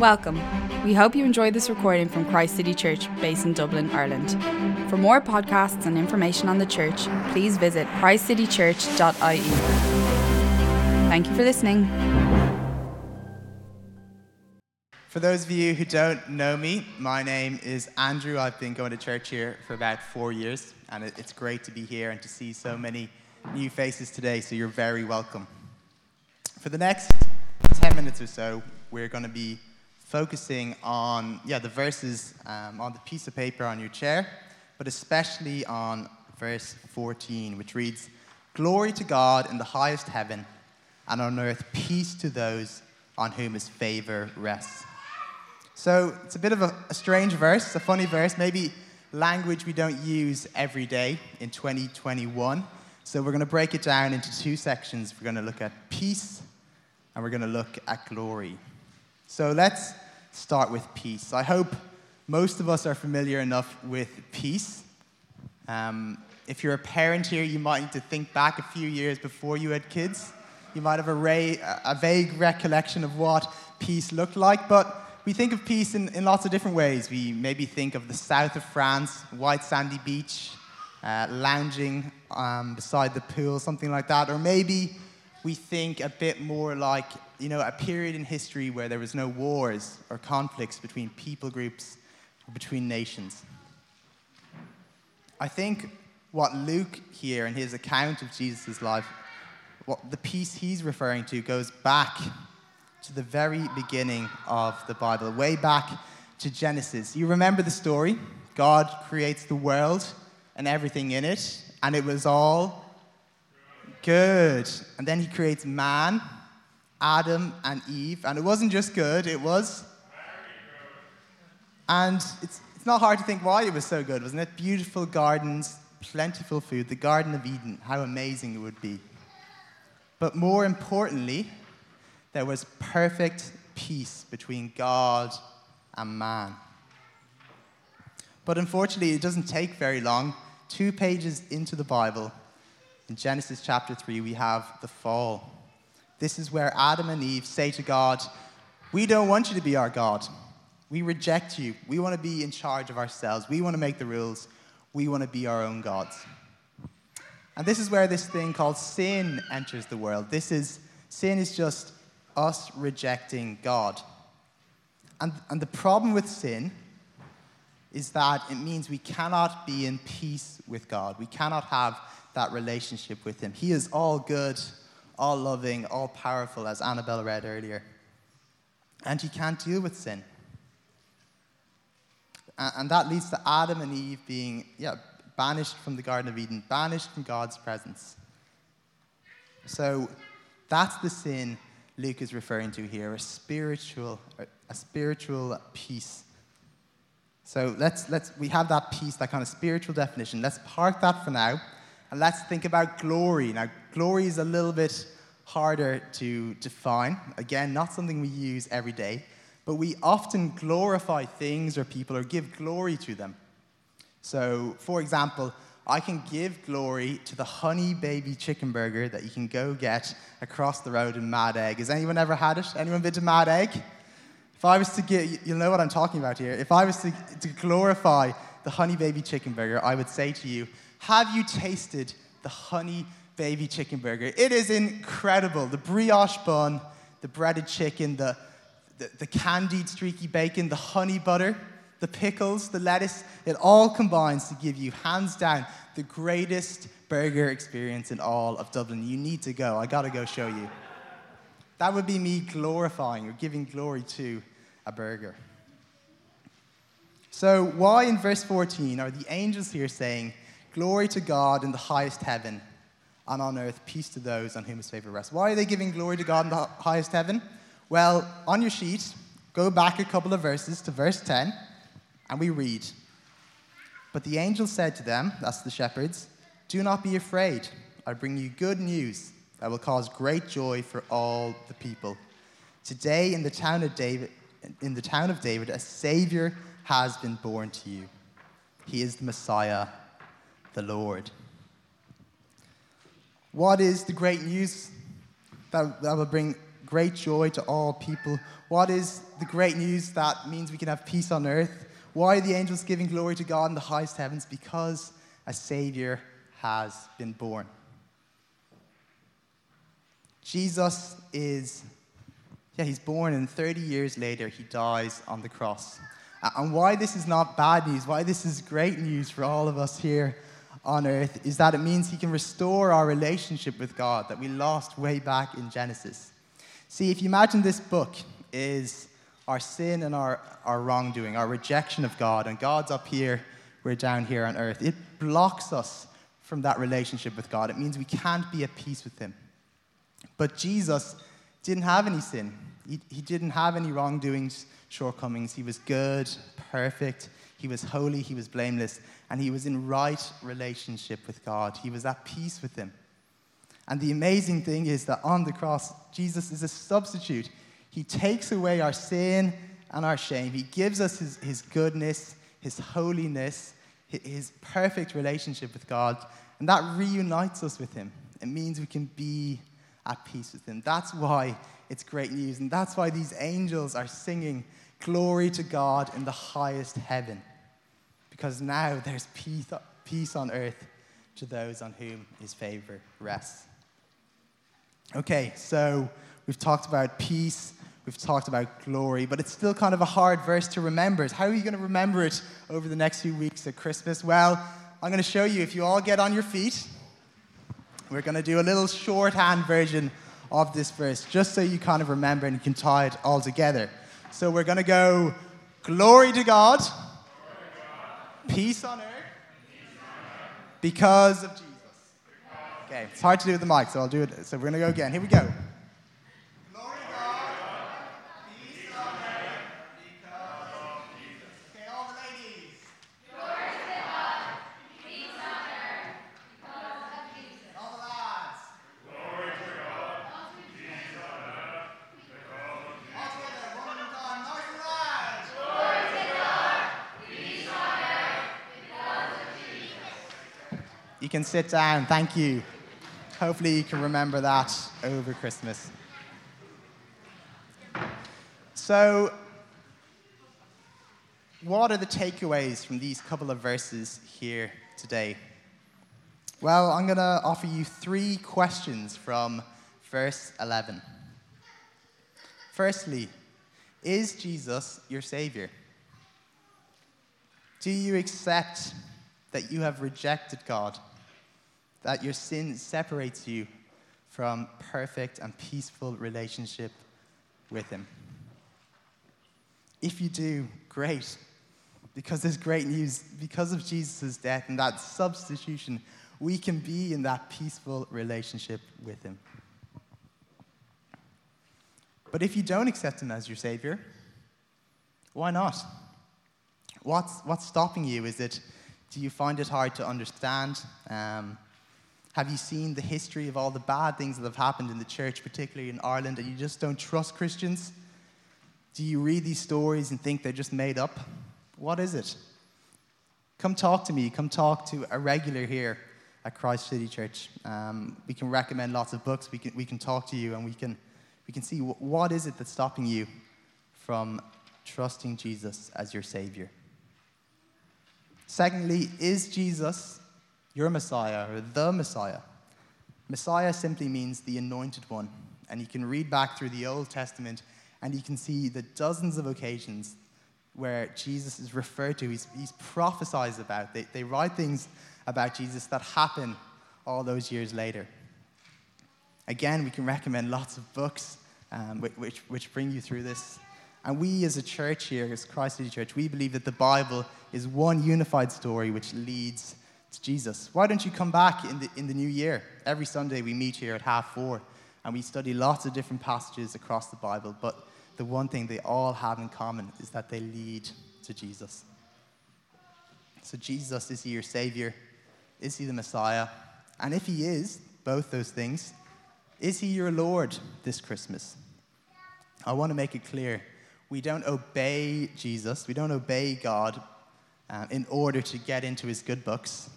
Welcome. We hope you enjoyed this recording from Christ City Church, based in Dublin, Ireland. For more podcasts and information on the church, please visit christcitychurch.ie. Thank you for listening. For those of you who don't know me, my name is Andrew. I've been going to church here for about four years, and it's great to be here and to see so many new faces today, so you're very welcome. For the next 10 minutes or so, we're going to be focusing on yeah, the verses um, on the piece of paper on your chair, but especially on verse 14, which reads Glory to God in the highest heaven, and on earth peace to those on whom his favor rests. So it's a bit of a, a strange verse, a funny verse, maybe language we don't use every day in 2021. So we're going to break it down into two sections. We're going to look at peace and we're going to look at glory. So let's start with peace. I hope most of us are familiar enough with peace. Um, if you're a parent here, you might need to think back a few years before you had kids. You might have a, ray, a vague recollection of what peace looked like, but we think of peace in, in lots of different ways. We maybe think of the south of France, white sandy beach, uh, lounging um, beside the pool, something like that. Or maybe we think a bit more like you know, a period in history where there was no wars or conflicts between people groups or between nations. I think what Luke here in his account of Jesus' life, what the peace he's referring to goes back to the very beginning of the Bible, way back to Genesis. You remember the story? God creates the world and everything in it, and it was all good. And then he creates man, Adam, and Eve, and it wasn't just good, it was. And it's, it's not hard to think why it was so good, wasn't it? Beautiful gardens, plentiful food, the Garden of Eden, how amazing it would be. But more importantly, there was perfect peace between God and man. But unfortunately, it doesn't take very long. Two pages into the Bible, in Genesis chapter 3, we have the fall. This is where Adam and Eve say to God, We don't want you to be our God. We reject you. We want to be in charge of ourselves. We want to make the rules. We want to be our own gods. And this is where this thing called sin enters the world. This is sin is just us rejecting God. And, and the problem with sin is that it means we cannot be in peace with God. We cannot have that relationship with Him. He is all good, all loving, all powerful, as Annabelle read earlier. And you can't deal with sin. And that leads to Adam and Eve being yeah, banished from the Garden of Eden, banished from God's presence. So that's the sin Luke is referring to here, a spiritual, a spiritual peace. So let's, let's, we have that peace, that kind of spiritual definition. Let's park that for now, and let's think about glory. Now, glory is a little bit harder to define. Again, not something we use every day, but we often glorify things or people or give glory to them. So, for example, I can give glory to the honey baby chicken burger that you can go get across the road in Mad Egg. Has anyone ever had it? Anyone been to Mad Egg? If I was to get, you'll know what I'm talking about here. If I was to, to glorify the honey baby chicken burger, I would say to you, have you tasted the honey baby chicken burger? It is incredible. The brioche bun, the breaded chicken, the, the, the candied streaky bacon, the honey butter, the pickles, the lettuce, it all combines to give you, hands down, the greatest burger experience in all of Dublin. You need to go. I gotta go show you. That would be me glorifying or giving glory to a burger. So, why in verse 14 are the angels here saying, Glory to God in the highest heaven, and on earth peace to those on whom his favor rests? Why are they giving glory to God in the highest heaven? Well, on your sheet, go back a couple of verses to verse 10, and we read, But the angel said to them, that's the shepherds, Do not be afraid. I bring you good news that will cause great joy for all the people. Today in the town of David, in the town of David, a savior has been born to you. He is the Messiah, the Lord. What is the great news that, that will bring great joy to all people? What is the great news that means we can have peace on earth? Why are the angels giving glory to God in the highest heavens? Because a Savior has been born. Jesus is, yeah, he's born, and 30 years later, he dies on the cross. And why this is not bad news, why this is great news for all of us here on earth, is that it means he can restore our relationship with God that we lost way back in Genesis. See, if you imagine this book is our sin and our, our wrongdoing, our rejection of God, and God's up here, we're down here on earth, it blocks us from that relationship with God. It means we can't be at peace with Him. But Jesus didn't have any sin, He, he didn't have any wrongdoings, shortcomings. He was good, perfect, He was holy, He was blameless, and He was in right relationship with God. He was at peace with Him. And the amazing thing is that on the cross, Jesus is a substitute. He takes away our sin and our shame. He gives us his, his goodness, his holiness, his perfect relationship with God, and that reunites us with him. It means we can be at peace with him. That's why it's great news, and that's why these angels are singing glory to God in the highest heaven. Because now there's peace, peace on earth to those on whom his favor rests. Okay, so we've talked about peace, we've talked about glory, but it's still kind of a hard verse to remember. How are you going to remember it over the next few weeks at Christmas? Well, I'm going to show you. If you all get on your feet, we're going to do a little shorthand version of this verse, just so you kind of remember and you can tie it all together. So we're going to go glory to God. Peace, on earth, because of Jesus. Okay, it's hard to do with the mic, so I'll do it. So we're going to go again. Here we go. Can sit down. Thank you. Hopefully, you can remember that over Christmas. So, what are the takeaways from these couple of verses here today? Well, I'm going to offer you three questions from verse 11. Firstly, is Jesus your Savior? Do you accept that you have rejected God that your sin separates you from perfect and peaceful relationship with Him. If you do, great, because there's great news. Because of Jesus' death and that substitution, we can be in that peaceful relationship with Him. But if you don't accept Him as your Savior, why not? What's, what's stopping you? Is it, do you find it hard to understand? Um, have you seen the history of all the bad things that have happened in the church, particularly in Ireland, and you just don't trust Christians? Do you read these stories and think they're just made up? What is it? Come talk to me. Come talk to a regular here at Christ City Church. Um, we can recommend lots of books. We can, we can talk to you and we can, we can see what is it that's stopping you from trusting Jesus as your Savior. Secondly, is Jesus your Messiah or the Messiah. Messiah simply means the anointed one. And you can read back through the Old Testament and you can see the dozens of occasions where Jesus is referred to, he's, he's prophesied about. They, they write things about Jesus that happen all those years later. Again, we can recommend lots of books um, which, which bring you through this. And we as a church here, as Christ City Church, we believe that the Bible is one unified story which leads it's Jesus. Why don't you come back in the, in the new year? Every Sunday we meet here at half four and we study lots of different passages across the Bible, but the one thing they all have in common is that they lead to Jesus. So, Jesus, is he your Savior? Is he the Messiah? And if he is, both those things, is he your Lord this Christmas? I want to make it clear we don't obey Jesus, we don't obey God um, in order to get into his good books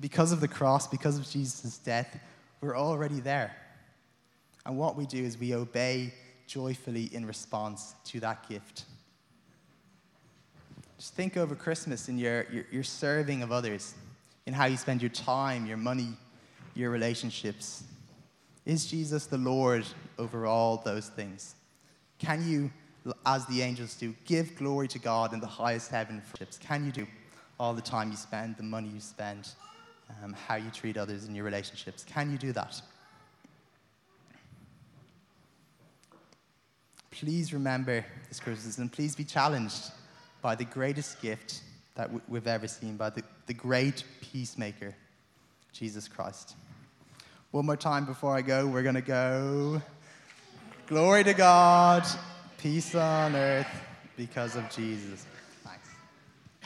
because of the cross, because of Jesus' death, we're already there. And what we do is we obey joyfully in response to that gift. Just think over Christmas in your, your, your serving of others, in how you spend your time, your money, your relationships. Is Jesus the Lord over all those things? Can you, as the angels do, give glory to God in the highest heaven? Can you do all the time you spend, the money you spend, um, how you treat others in your relationships? Can you do that? Please remember this Christmas and please be challenged by the greatest gift that we've ever seen, by the, the great peacemaker, Jesus Christ. One more time before I go, we're going to go. Glory to God, peace on earth because of Jesus.